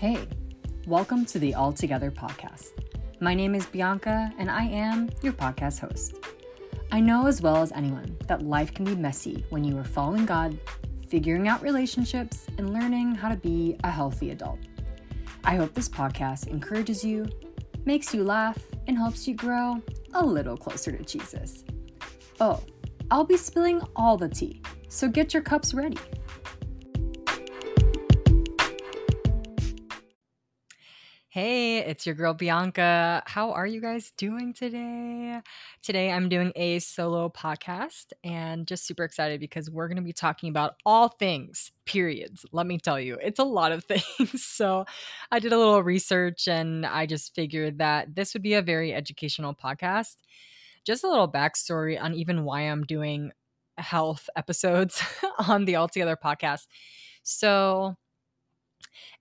Hey, welcome to the All Together podcast. My name is Bianca, and I am your podcast host. I know as well as anyone that life can be messy when you are following God, figuring out relationships, and learning how to be a healthy adult. I hope this podcast encourages you, makes you laugh, and helps you grow a little closer to Jesus. Oh, I'll be spilling all the tea, so get your cups ready. Hey, it's your girl Bianca. How are you guys doing today? Today I'm doing a solo podcast and just super excited because we're going to be talking about all things periods. Let me tell you, it's a lot of things. so I did a little research and I just figured that this would be a very educational podcast. Just a little backstory on even why I'm doing health episodes on the All Together podcast. So,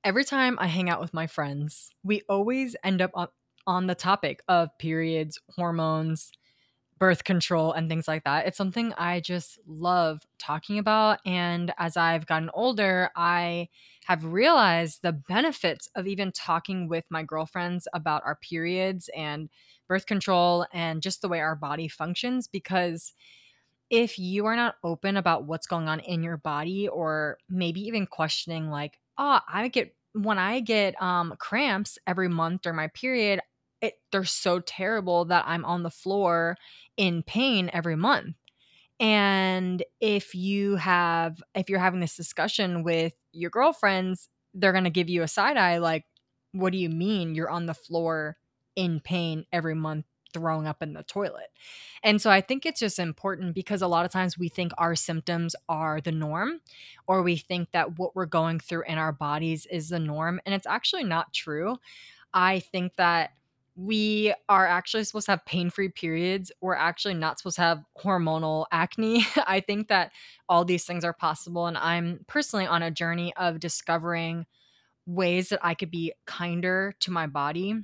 every time I hang out with my friends, we always end up on, on the topic of periods, hormones, birth control, and things like that. It's something I just love talking about. And as I've gotten older, I have realized the benefits of even talking with my girlfriends about our periods and birth control and just the way our body functions because if you are not open about what's going on in your body or maybe even questioning like oh, I get when I get um cramps every month during my period, it they're so terrible that I'm on the floor in pain every month. And if you have if you're having this discussion with your girlfriends, they're going to give you a side eye like what do you mean you're on the floor in pain every month throwing up in the toilet. And so I think it's just important because a lot of times we think our symptoms are the norm, or we think that what we're going through in our bodies is the norm. And it's actually not true. I think that we are actually supposed to have pain free periods. We're actually not supposed to have hormonal acne. I think that all these things are possible. And I'm personally on a journey of discovering ways that I could be kinder to my body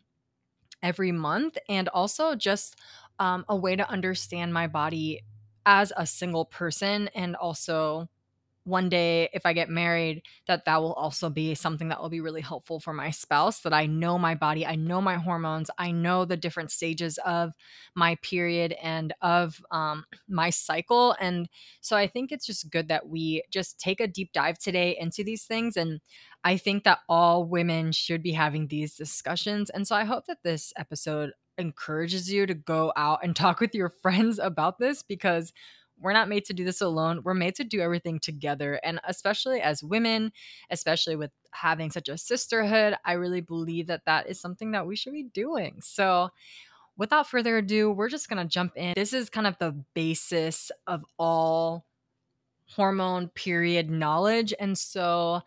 every month and also just um, a way to understand my body as a single person and also one day if i get married that that will also be something that will be really helpful for my spouse that i know my body i know my hormones i know the different stages of my period and of um, my cycle and so i think it's just good that we just take a deep dive today into these things and i think that all women should be having these discussions and so i hope that this episode encourages you to go out and talk with your friends about this because we're not made to do this alone. We're made to do everything together. And especially as women, especially with having such a sisterhood, I really believe that that is something that we should be doing. So, without further ado, we're just going to jump in. This is kind of the basis of all hormone period knowledge. And so,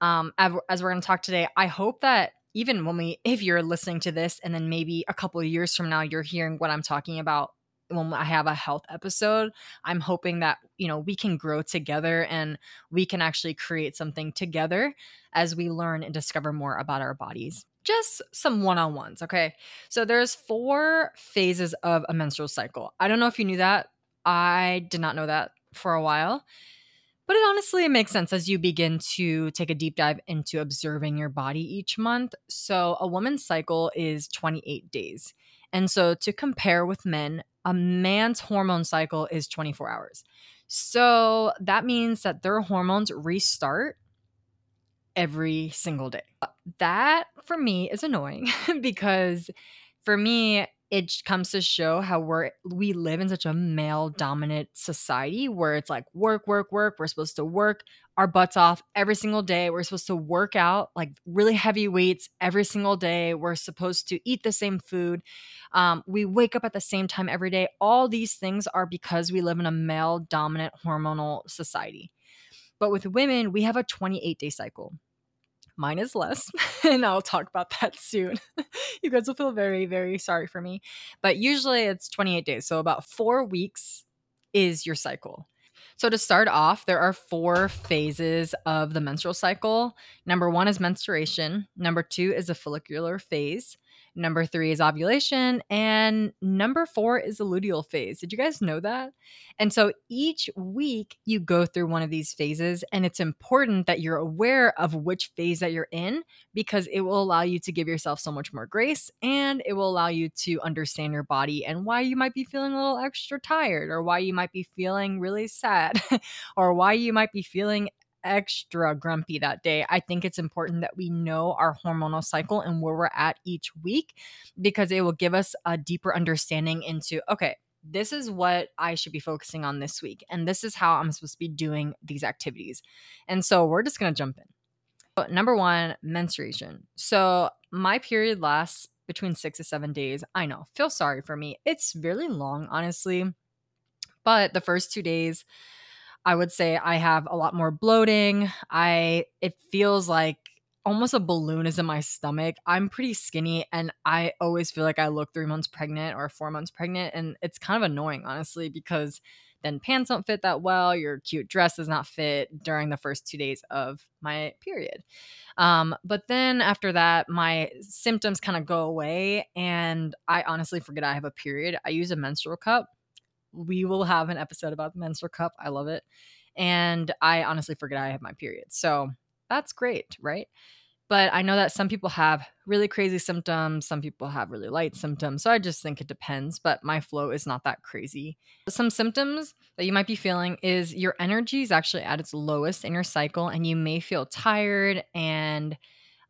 um, as we're going to talk today, I hope that even when we, if you're listening to this and then maybe a couple of years from now, you're hearing what I'm talking about when I have a health episode, I'm hoping that, you know, we can grow together and we can actually create something together as we learn and discover more about our bodies. Just some one-on-ones, okay? So there's four phases of a menstrual cycle. I don't know if you knew that. I did not know that for a while. But it honestly it makes sense as you begin to take a deep dive into observing your body each month. So a woman's cycle is 28 days. And so to compare with men, a man's hormone cycle is 24 hours. So that means that their hormones restart every single day. That for me is annoying because for me, it comes to show how we're we live in such a male dominant society where it's like work work work we're supposed to work our butts off every single day we're supposed to work out like really heavy weights every single day we're supposed to eat the same food um, we wake up at the same time every day. All these things are because we live in a male dominant hormonal society. But with women we have a 28 day cycle Mine is less, and I'll talk about that soon. you guys will feel very, very sorry for me. But usually it's 28 days. So about four weeks is your cycle. So, to start off, there are four phases of the menstrual cycle. Number one is menstruation. Number two is a follicular phase. Number three is ovulation. And number four is the luteal phase. Did you guys know that? And so each week you go through one of these phases, and it's important that you're aware of which phase that you're in because it will allow you to give yourself so much more grace and it will allow you to understand your body and why you might be feeling a little extra tired or why you might be feeling really sad or why you might be feeling extra grumpy that day. I think it's important that we know our hormonal cycle and where we're at each week because it will give us a deeper understanding into, okay, this is what I should be focusing on this week. And this is how I'm supposed to be doing these activities. And so we're just going to jump in. Number one, menstruation. So my period lasts between six to seven days. I know, feel sorry for me. It's really long, honestly. But the first two days, I would say I have a lot more bloating. I it feels like almost a balloon is in my stomach. I'm pretty skinny and I always feel like I look 3 months pregnant or 4 months pregnant and it's kind of annoying honestly because then pants don't fit that well, your cute dress does not fit during the first 2 days of my period. Um, but then after that, my symptoms kind of go away, and I honestly forget I have a period. I use a menstrual cup, we will have an episode about the menstrual cup. I love it. And I honestly forget I have my period. So that's great, right? But I know that some people have really crazy symptoms, some people have really light symptoms. So I just think it depends, but my flow is not that crazy. Some symptoms that you might be feeling is your energy is actually at its lowest in your cycle, and you may feel tired and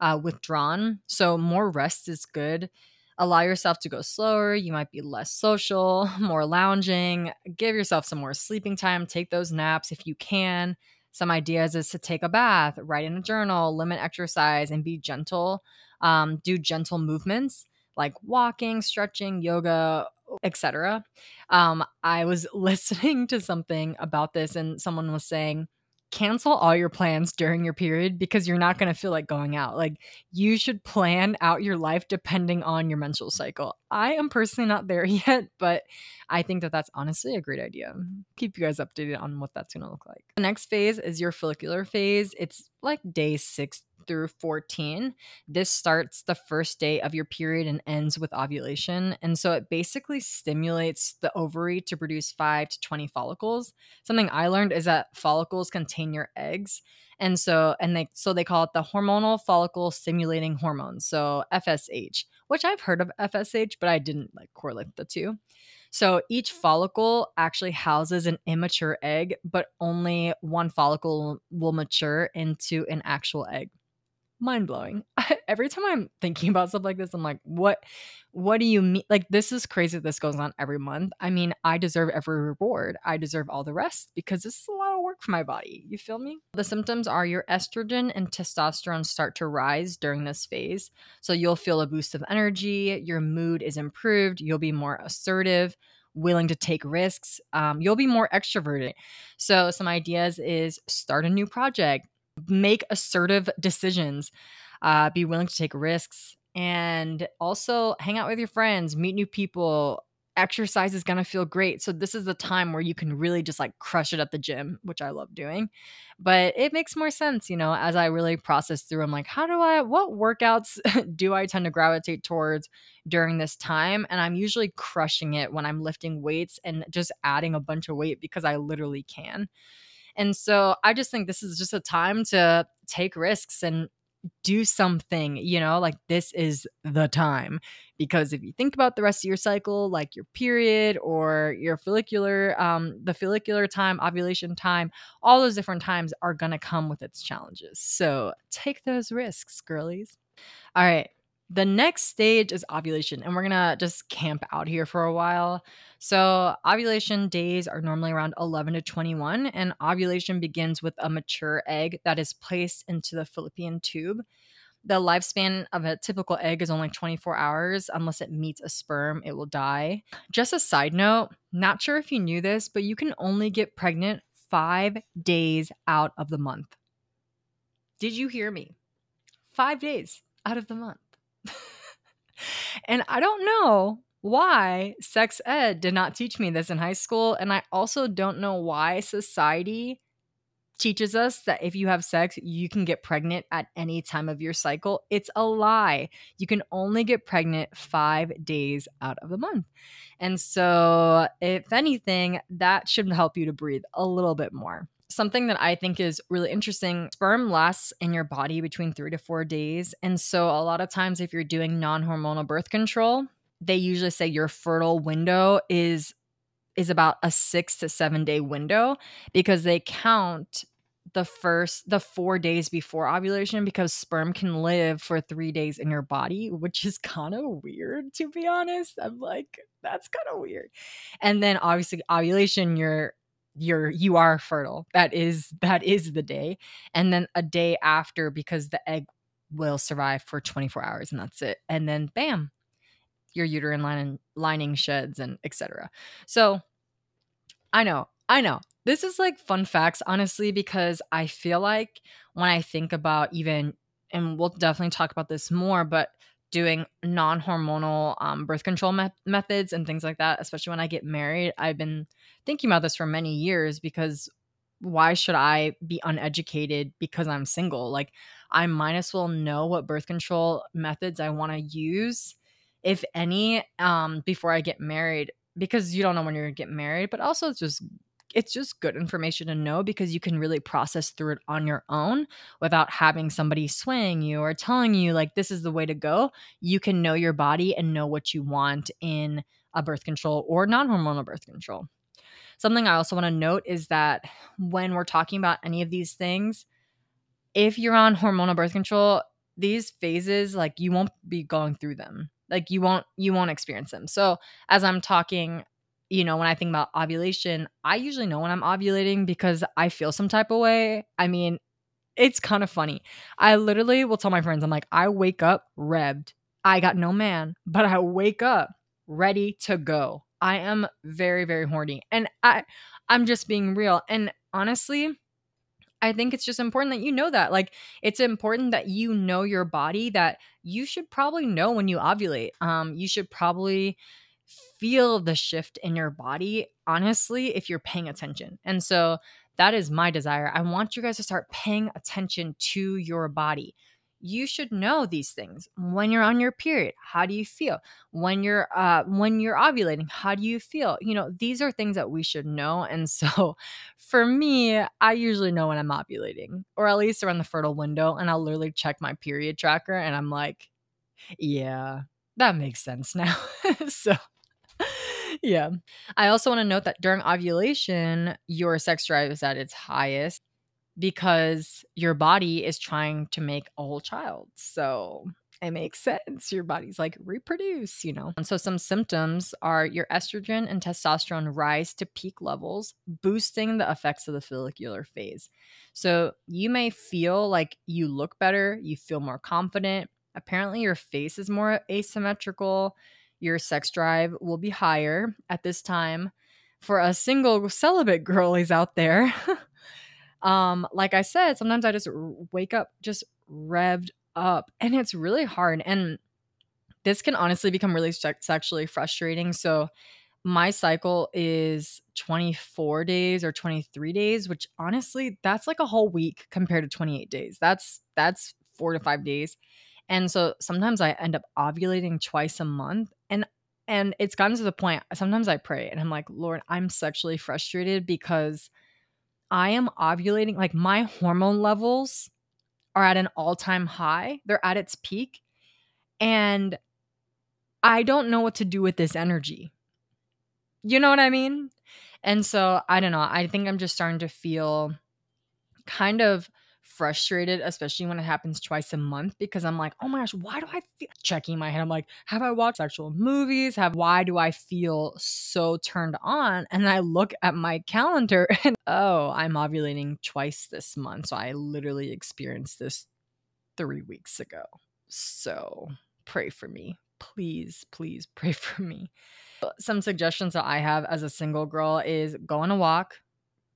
uh, withdrawn. So more rest is good allow yourself to go slower. You might be less social, more lounging. Give yourself some more sleeping time. Take those naps if you can. Some ideas is to take a bath, write in a journal, limit exercise, and be gentle. Um, do gentle movements like walking, stretching, yoga, etc. Um, I was listening to something about this, and someone was saying cancel all your plans during your period because you're not going to feel like going out. Like you should plan out your life depending on your menstrual cycle. I am personally not there yet, but I think that that's honestly a great idea. Keep you guys updated on what that's going to look like. The next phase is your follicular phase. It's like day 6 through 14. This starts the first day of your period and ends with ovulation. And so it basically stimulates the ovary to produce 5 to 20 follicles. Something I learned is that follicles contain your eggs. And so and they so they call it the hormonal follicle stimulating hormone. So FSH, which I've heard of FSH, but I didn't like correlate the two. So each follicle actually houses an immature egg, but only one follicle will mature into an actual egg mind blowing. every time I'm thinking about stuff like this, I'm like, what what do you mean? Like, this is crazy this goes on every month. I mean, I deserve every reward. I deserve all the rest because this is a lot of work for my body. You feel me? The symptoms are your estrogen and testosterone start to rise during this phase. So you'll feel a boost of energy, your mood is improved, you'll be more assertive willing to take risks. Um, you'll be more extroverted. So, some ideas is start a new project, make assertive decisions, uh, be willing to take risks, and also hang out with your friends, meet new people. Exercise is going to feel great. So, this is the time where you can really just like crush it at the gym, which I love doing. But it makes more sense, you know, as I really process through. I'm like, how do I, what workouts do I tend to gravitate towards during this time? And I'm usually crushing it when I'm lifting weights and just adding a bunch of weight because I literally can. And so I just think this is just a time to take risks and do something, you know, like this is the time. Because if you think about the rest of your cycle, like your period or your follicular, um, the follicular time, ovulation time, all those different times are going to come with its challenges. So take those risks, girlies. All right. The next stage is ovulation, and we're gonna just camp out here for a while. So, ovulation days are normally around 11 to 21, and ovulation begins with a mature egg that is placed into the fallopian tube. The lifespan of a typical egg is only 24 hours. Unless it meets a sperm, it will die. Just a side note, not sure if you knew this, but you can only get pregnant five days out of the month. Did you hear me? Five days out of the month. And I don't know why sex ed did not teach me this in high school. And I also don't know why society teaches us that if you have sex, you can get pregnant at any time of your cycle. It's a lie. You can only get pregnant five days out of the month. And so, if anything, that should help you to breathe a little bit more. Something that I think is really interesting sperm lasts in your body between three to four days. And so, a lot of times, if you're doing non hormonal birth control, they usually say your fertile window is is about a six to seven day window because they count the first the four days before ovulation because sperm can live for three days in your body which is kind of weird to be honest i'm like that's kind of weird and then obviously ovulation you're you're you are fertile that is that is the day and then a day after because the egg will survive for 24 hours and that's it and then bam your uterine lining, lining sheds and etc. So I know, I know. This is like fun facts, honestly, because I feel like when I think about even, and we'll definitely talk about this more, but doing non hormonal um, birth control me- methods and things like that, especially when I get married, I've been thinking about this for many years because why should I be uneducated because I'm single? Like, I might as well know what birth control methods I want to use if any, um, before I get married, because you don't know when you're gonna get married, but also it's just it's just good information to know because you can really process through it on your own without having somebody swaying you or telling you like this is the way to go. You can know your body and know what you want in a birth control or non-hormonal birth control. Something I also want to note is that when we're talking about any of these things, if you're on hormonal birth control, these phases like you won't be going through them like you won't you won't experience them so as i'm talking you know when i think about ovulation i usually know when i'm ovulating because i feel some type of way i mean it's kind of funny i literally will tell my friends i'm like i wake up revved i got no man but i wake up ready to go i am very very horny and i i'm just being real and honestly I think it's just important that you know that. Like, it's important that you know your body, that you should probably know when you ovulate. Um, you should probably feel the shift in your body, honestly, if you're paying attention. And so that is my desire. I want you guys to start paying attention to your body. You should know these things. When you're on your period how do you feel? When you're uh when you're ovulating how do you feel? You know these are things that we should know. And so for me i usually know when i'm ovulating or at least around the fertile window and i'll literally check my period tracker and i'm like yeah that makes sense now. So yeah. I also want to note that during ovulation, your sex drive is at its highest because your body is trying to make a whole child. So it makes sense. Your body's like, reproduce, you know? And so some symptoms are your estrogen and testosterone rise to peak levels, boosting the effects of the follicular phase. So you may feel like you look better, you feel more confident. Apparently, your face is more asymmetrical. Your sex drive will be higher at this time. For a single celibate girlies out there, um like i said sometimes i just wake up just revved up and it's really hard and this can honestly become really sexually frustrating so my cycle is 24 days or 23 days which honestly that's like a whole week compared to 28 days that's that's 4 to 5 days and so sometimes i end up ovulating twice a month and it's gotten to the point sometimes i pray and i'm like lord i'm sexually frustrated because I am ovulating, like my hormone levels are at an all time high, they're at its peak. And I don't know what to do with this energy. You know what I mean? And so I don't know. I think I'm just starting to feel kind of frustrated, especially when it happens twice a month, because I'm like, oh my gosh, why do I feel checking my head? I'm like, have I watched actual movies? Have why do I feel so turned on? And I look at my calendar and oh, I'm ovulating twice this month. So I literally experienced this three weeks ago. So pray for me. Please, please pray for me. Some suggestions that I have as a single girl is go on a walk,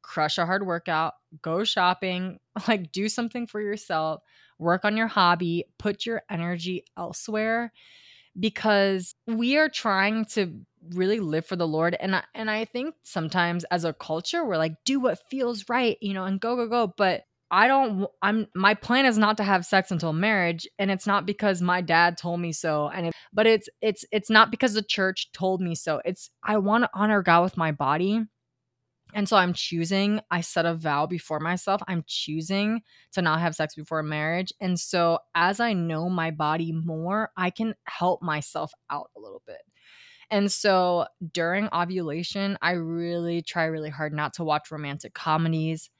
crush a hard workout, go shopping, like do something for yourself, work on your hobby, put your energy elsewhere because we are trying to really live for the Lord. And I, and I think sometimes as a culture, we're like, do what feels right, you know, and go, go, go. But I don't, I'm, my plan is not to have sex until marriage. And it's not because my dad told me so. And it, but it's, it's, it's not because the church told me so. It's, I want to honor God with my body. And so I'm choosing, I set a vow before myself. I'm choosing to not have sex before marriage. And so as I know my body more, I can help myself out a little bit. And so during ovulation, I really try really hard not to watch romantic comedies.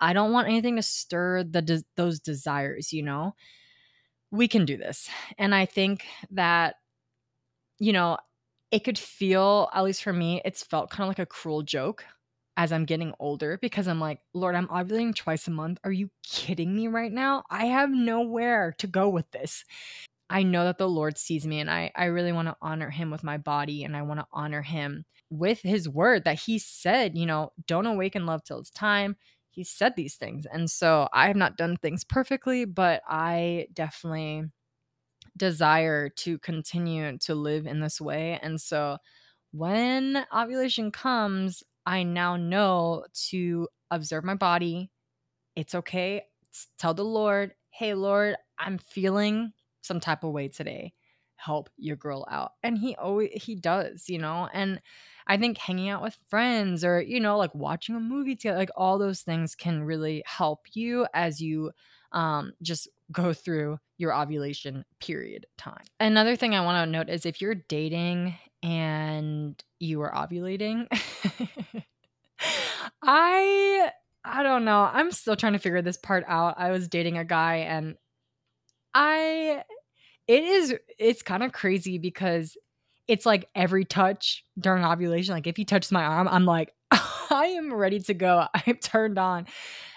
I don't want anything to stir the de- those desires, you know. We can do this. And I think that you know, it could feel at least for me, it's felt kind of like a cruel joke as I'm getting older because I'm like, Lord, I'm ovulating twice a month. Are you kidding me right now? I have nowhere to go with this. I know that the Lord sees me and I, I really want to honor him with my body and I want to honor him with his word that he said, you know, don't awaken love till it's time. He said these things. And so I have not done things perfectly, but I definitely desire to continue to live in this way. And so when ovulation comes, I now know to observe my body. It's okay. Tell the Lord, hey, Lord, I'm feeling some type of way today. Help your girl out. And he always, he does, you know? And I think hanging out with friends or, you know, like watching a movie together, like all those things can really help you as you um, just go through your ovulation period time. Another thing I want to note is if you're dating and you are ovulating, I I don't know. I'm still trying to figure this part out. I was dating a guy and I it is it's kind of crazy because it's like every touch during ovulation like if he touches my arm I'm like I am ready to go. I'm turned on.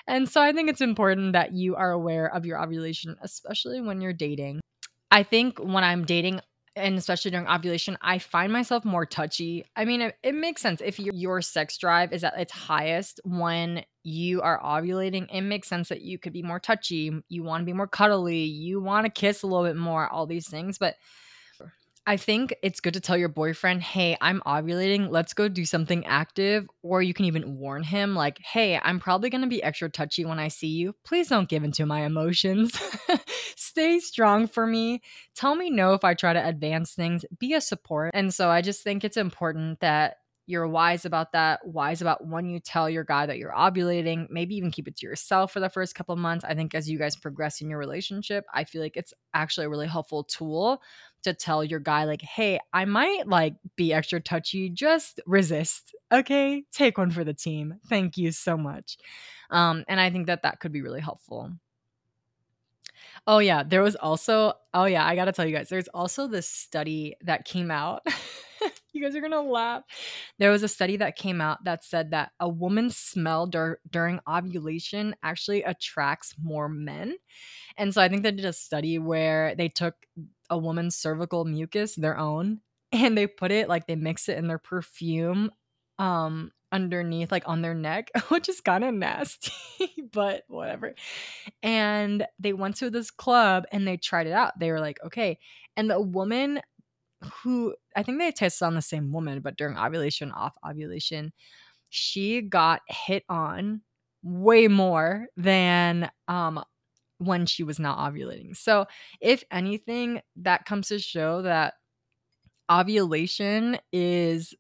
And so I think it's important that you are aware of your ovulation especially when you're dating. I think when I'm dating and especially during ovulation, I find myself more touchy. I mean, it, it makes sense if your, your sex drive is at its highest when you are ovulating. It makes sense that you could be more touchy. You want to be more cuddly. You want to kiss a little bit more, all these things. But I think it's good to tell your boyfriend, hey, I'm ovulating. Let's go do something active. Or you can even warn him, like, hey, I'm probably going to be extra touchy when I see you. Please don't give into my emotions. Stay strong for me. Tell me no if I try to advance things. Be a support. And so I just think it's important that you're wise about that, wise about when you tell your guy that you're ovulating, maybe even keep it to yourself for the first couple months. I think as you guys progress in your relationship, I feel like it's actually a really helpful tool to tell your guy like, "Hey, I might like be extra touchy, just resist." Okay? Take one for the team. Thank you so much. Um and I think that that could be really helpful. Oh yeah, there was also oh yeah, I got to tell you guys. There's also this study that came out you guys are gonna laugh. There was a study that came out that said that a woman's smell dur- during ovulation actually attracts more men. And so I think they did a study where they took a woman's cervical mucus, their own, and they put it like they mix it in their perfume um underneath like on their neck which is kind of nasty but whatever and they went to this club and they tried it out they were like okay and the woman who I think they tested on the same woman, but during ovulation, off ovulation, she got hit on way more than um when she was not ovulating. So, if anything, that comes to show that ovulation is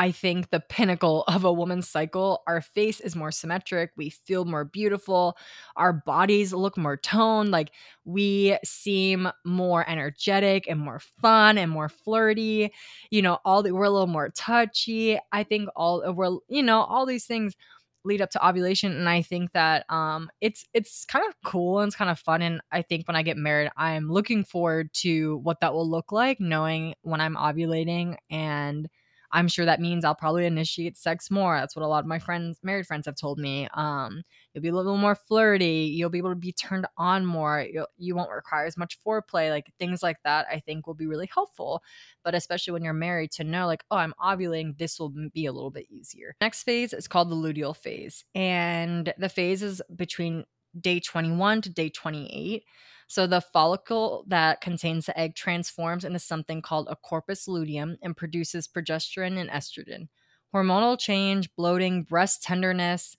I think, the pinnacle of a woman's cycle. Our face is more symmetric. We feel more beautiful. Our bodies look more toned. Like we seem more energetic and more fun and more flirty. You know, all the, we're a little more touchy. I think all we're, you know, all these things lead up to ovulation and i think that um it's it's kind of cool and it's kind of fun and i think when i get married i'm looking forward to what that will look like knowing when i'm ovulating and I'm sure that means I'll probably initiate sex more. That's what a lot of my friends, married friends, have told me. Um, you'll be a little more flirty. You'll be able to be turned on more. You'll, you won't require as much foreplay. Like things like that, I think will be really helpful. But especially when you're married, to know like, oh, I'm ovulating, this will be a little bit easier. Next phase is called the luteal phase, and the phase is between day 21 to day 28. So the follicle that contains the egg transforms into something called a corpus luteum and produces progesterone and estrogen. Hormonal change, bloating, breast tenderness.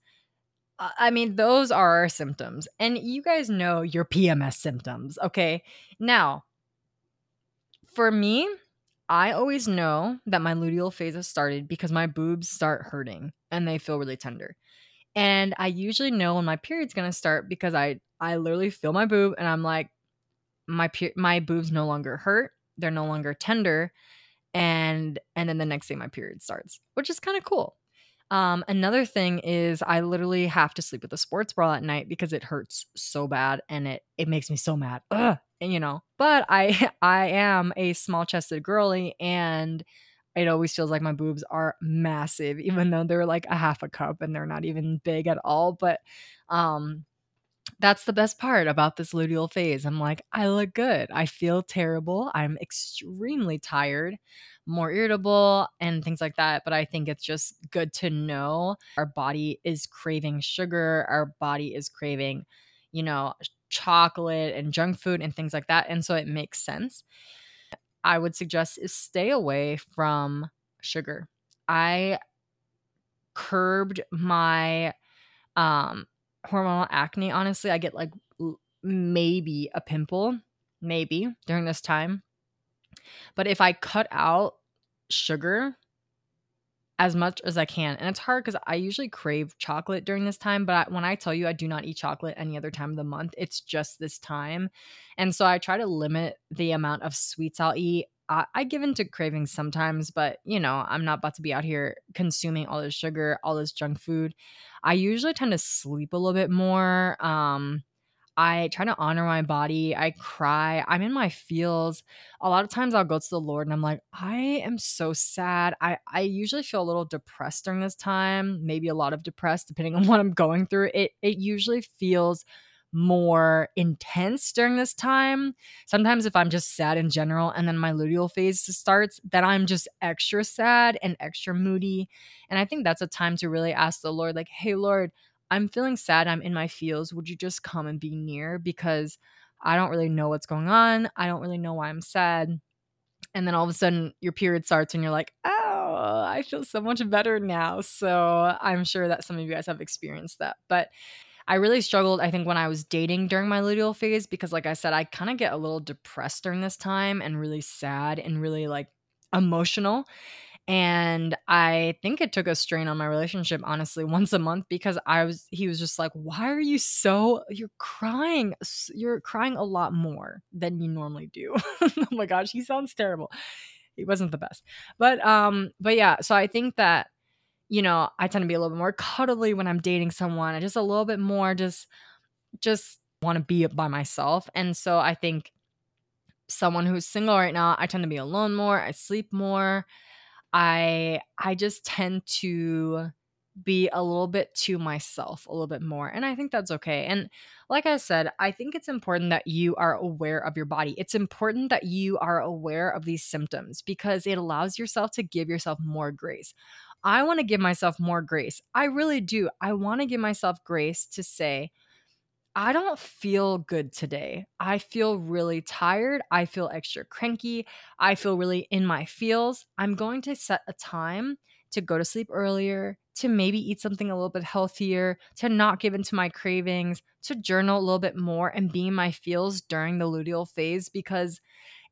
Uh, I mean, those are our symptoms. And you guys know your PMS symptoms, okay? Now, for me, I always know that my luteal phase has started because my boobs start hurting and they feel really tender. And I usually know when my period's gonna start because I I literally feel my boob and I'm like, my my boobs no longer hurt, they're no longer tender, and and then the next day my period starts, which is kind of cool. Um, another thing is I literally have to sleep with a sports bra at night because it hurts so bad and it it makes me so mad. Ugh, and, you know, but I I am a small chested girly and it always feels like my boobs are massive, even though they're like a half a cup and they're not even big at all. But um that's the best part about this luteal phase. I'm like, I look good. I feel terrible. I'm extremely tired, more irritable, and things like that. But I think it's just good to know our body is craving sugar, our body is craving, you know, chocolate and junk food and things like that. And so it makes sense. I would suggest is stay away from sugar. I curbed my um hormonal acne, honestly, I get like maybe a pimple, maybe during this time. But if I cut out sugar as much as I can, and it's hard because I usually crave chocolate during this time, but I, when I tell you I do not eat chocolate any other time of the month, it's just this time. And so I try to limit the amount of sweets I'll eat. I, I give into cravings sometimes, but you know, I'm not about to be out here consuming all this sugar, all this junk food. I usually tend to sleep a little bit more. Um, I try to honor my body. I cry. I'm in my feels. A lot of times I'll go to the Lord and I'm like, I am so sad. I, I usually feel a little depressed during this time, maybe a lot of depressed, depending on what I'm going through. It it usually feels more intense during this time. Sometimes if I'm just sad in general and then my luteal phase starts, then I'm just extra sad and extra moody. And I think that's a time to really ask the Lord, like, hey, Lord, I'm feeling sad. I'm in my feels. Would you just come and be near? Because I don't really know what's going on. I don't really know why I'm sad. And then all of a sudden your period starts and you're like, oh, I feel so much better now. So I'm sure that some of you guys have experienced that. But I really struggled, I think, when I was dating during my luteal phase because, like I said, I kind of get a little depressed during this time and really sad and really like emotional. And I think it took a strain on my relationship, honestly, once a month because I was, he was just like, Why are you so, you're crying? You're crying a lot more than you normally do. oh my gosh, he sounds terrible. He wasn't the best. But, um, but yeah, so I think that you know, I tend to be a little bit more cuddly when I'm dating someone. I just a little bit more just just want to be by myself. And so I think someone who's single right now, I tend to be alone more. I sleep more. I I just tend to be a little bit to myself a little bit more. And I think that's okay. And like I said, I think it's important that you are aware of your body. It's important that you are aware of these symptoms because it allows yourself to give yourself more grace. I want to give myself more grace. I really do. I want to give myself grace to say, I don't feel good today. I feel really tired. I feel extra cranky. I feel really in my feels. I'm going to set a time to go to sleep earlier, to maybe eat something a little bit healthier, to not give into my cravings, to journal a little bit more and be in my feels during the luteal phase because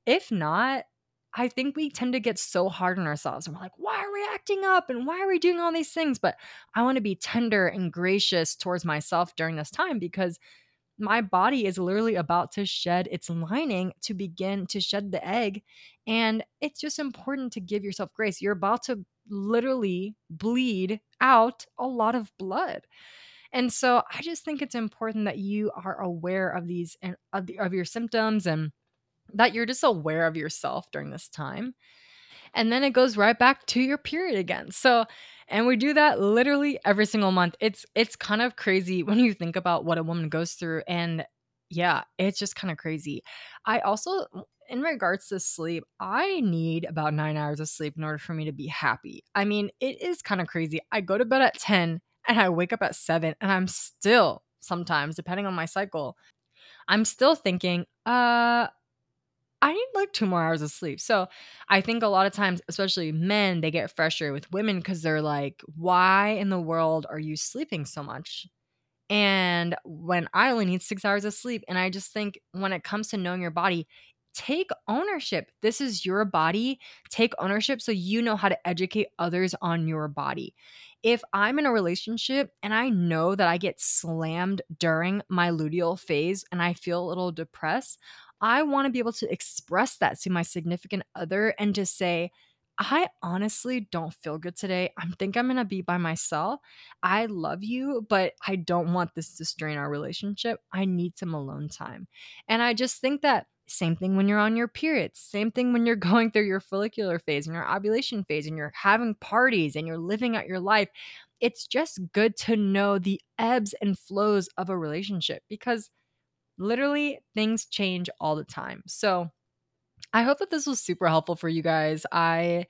if not, I think we tend to get so hard on ourselves and we're like, why are we acting up and why are we doing all these things? But I want to be tender and gracious towards myself during this time because my body is literally about to shed its lining to begin to shed the egg. And it's just important to give yourself grace. You're about to literally bleed out a lot of blood. And so I just think it's important that you are aware of these and of, the, of your symptoms and that you're just aware of yourself during this time. And then it goes right back to your period again. So, and we do that literally every single month. It's it's kind of crazy when you think about what a woman goes through and yeah, it's just kind of crazy. I also in regards to sleep, I need about 9 hours of sleep in order for me to be happy. I mean, it is kind of crazy. I go to bed at 10 and I wake up at 7 and I'm still sometimes, depending on my cycle. I'm still thinking, uh, I need like two more hours of sleep. So I think a lot of times, especially men, they get frustrated with women because they're like, why in the world are you sleeping so much? And when I only need six hours of sleep, and I just think when it comes to knowing your body, take ownership. This is your body. Take ownership so you know how to educate others on your body. If I'm in a relationship and I know that I get slammed during my luteal phase and I feel a little depressed, I want to be able to express that to my significant other and just say, I honestly don't feel good today. I think I'm going to be by myself. I love you, but I don't want this to strain our relationship. I need some alone time. And I just think that same thing when you're on your periods, same thing when you're going through your follicular phase and your ovulation phase and you're having parties and you're living out your life. It's just good to know the ebbs and flows of a relationship because literally things change all the time. So, I hope that this was super helpful for you guys. I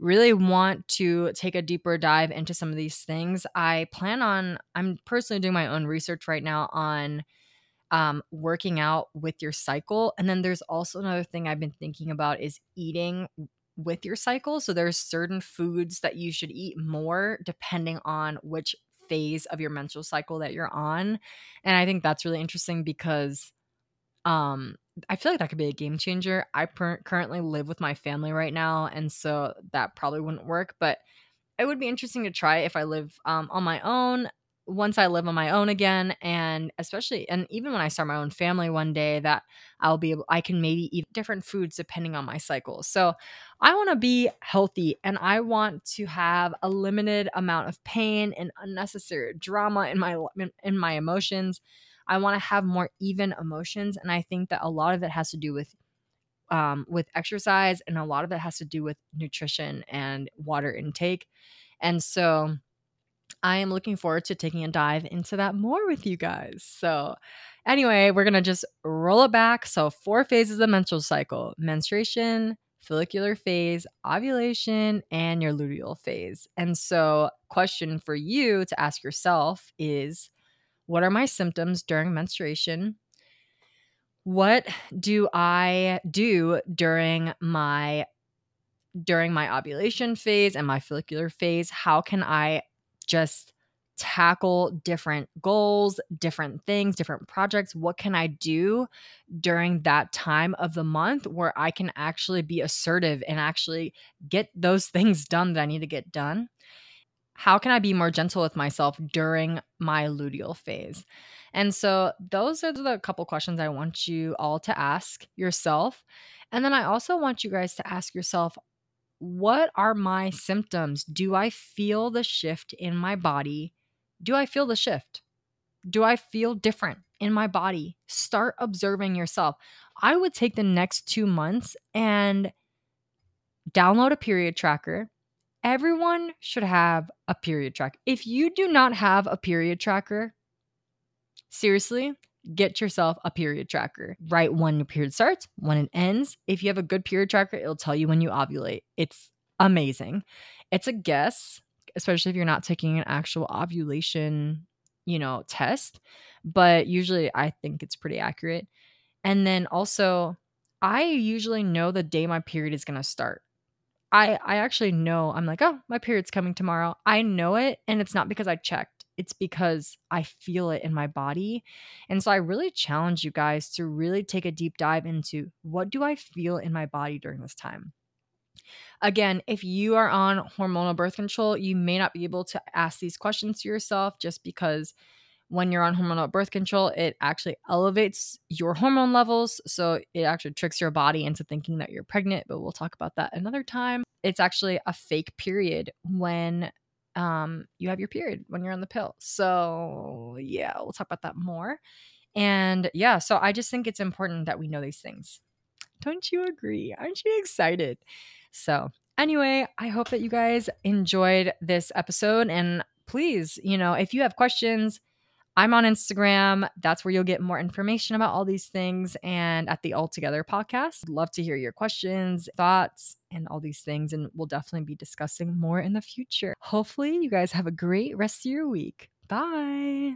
really want to take a deeper dive into some of these things. I plan on, I'm personally doing my own research right now on um, working out with your cycle. And then there's also another thing I've been thinking about is eating with your cycle. So there's certain foods that you should eat more depending on which phase of your menstrual cycle that you're on. And I think that's really interesting because um I feel like that could be a game changer. I per- currently live with my family right now, and so that probably wouldn't work. But it would be interesting to try if I live um, on my own. Once I live on my own again, and especially, and even when I start my own family one day, that I'll be able, I can maybe eat different foods depending on my cycle. So I want to be healthy and I want to have a limited amount of pain and unnecessary drama in my in my emotions I want to have more even emotions. And I think that a lot of it has to do with um, with exercise and a lot of it has to do with nutrition and water intake. And so I am looking forward to taking a dive into that more with you guys. So, anyway, we're going to just roll it back. So, four phases of menstrual cycle menstruation, follicular phase, ovulation, and your luteal phase. And so, question for you to ask yourself is what are my symptoms during menstruation? What do I do during my during my ovulation phase and my follicular phase? How can I just tackle different goals, different things, different projects? What can I do during that time of the month where I can actually be assertive and actually get those things done that I need to get done? how can I be more gentle with myself during my luteal phase? And so, those are the couple questions I want you all to ask yourself. And then I also want you guys to ask yourself, what are my symptoms? Do I feel the shift in my body? Do I feel the shift? Do I feel different in my body? Start observing yourself. I would take the next two months and download a period tracker everyone should have a period tracker. If you do not have a period tracker, seriously, get yourself a period tracker. Write when your period starts, when it ends. If you have a good period tracker, it'll tell you when you ovulate. It's amazing. It's a guess, especially if you're not taking an actual ovulation, you know, test, but usually I think it's pretty accurate. And then also, I usually know the day my period is going to start. I I actually know I'm like, oh, my period's coming tomorrow. I know it, and it's not because I checked. It's because I feel it in my body. And so I really challenge you guys to really take a deep dive into what do I feel in my body during this time. Again, if you are on hormonal birth control, you may not be able to ask these questions to yourself just because when you're on hormonal birth control, it actually elevates your hormone levels. So it actually tricks your body into thinking that you're pregnant, but we'll talk about that another time. It's actually a fake period when um, you have your period when you're on the pill. So yeah, we'll talk about that more. And yeah, so I just think it's important that we know these things. Don't you agree? Aren't you excited? So, anyway, I hope that you guys enjoyed this episode. And please, you know, if you have questions, I'm on Instagram. That's where you'll get more information about all these things. And at the All Together podcast, love to hear your questions, thoughts, and all these things. And we'll definitely be discussing more in the future. Hopefully, you guys have a great rest of your week. Bye.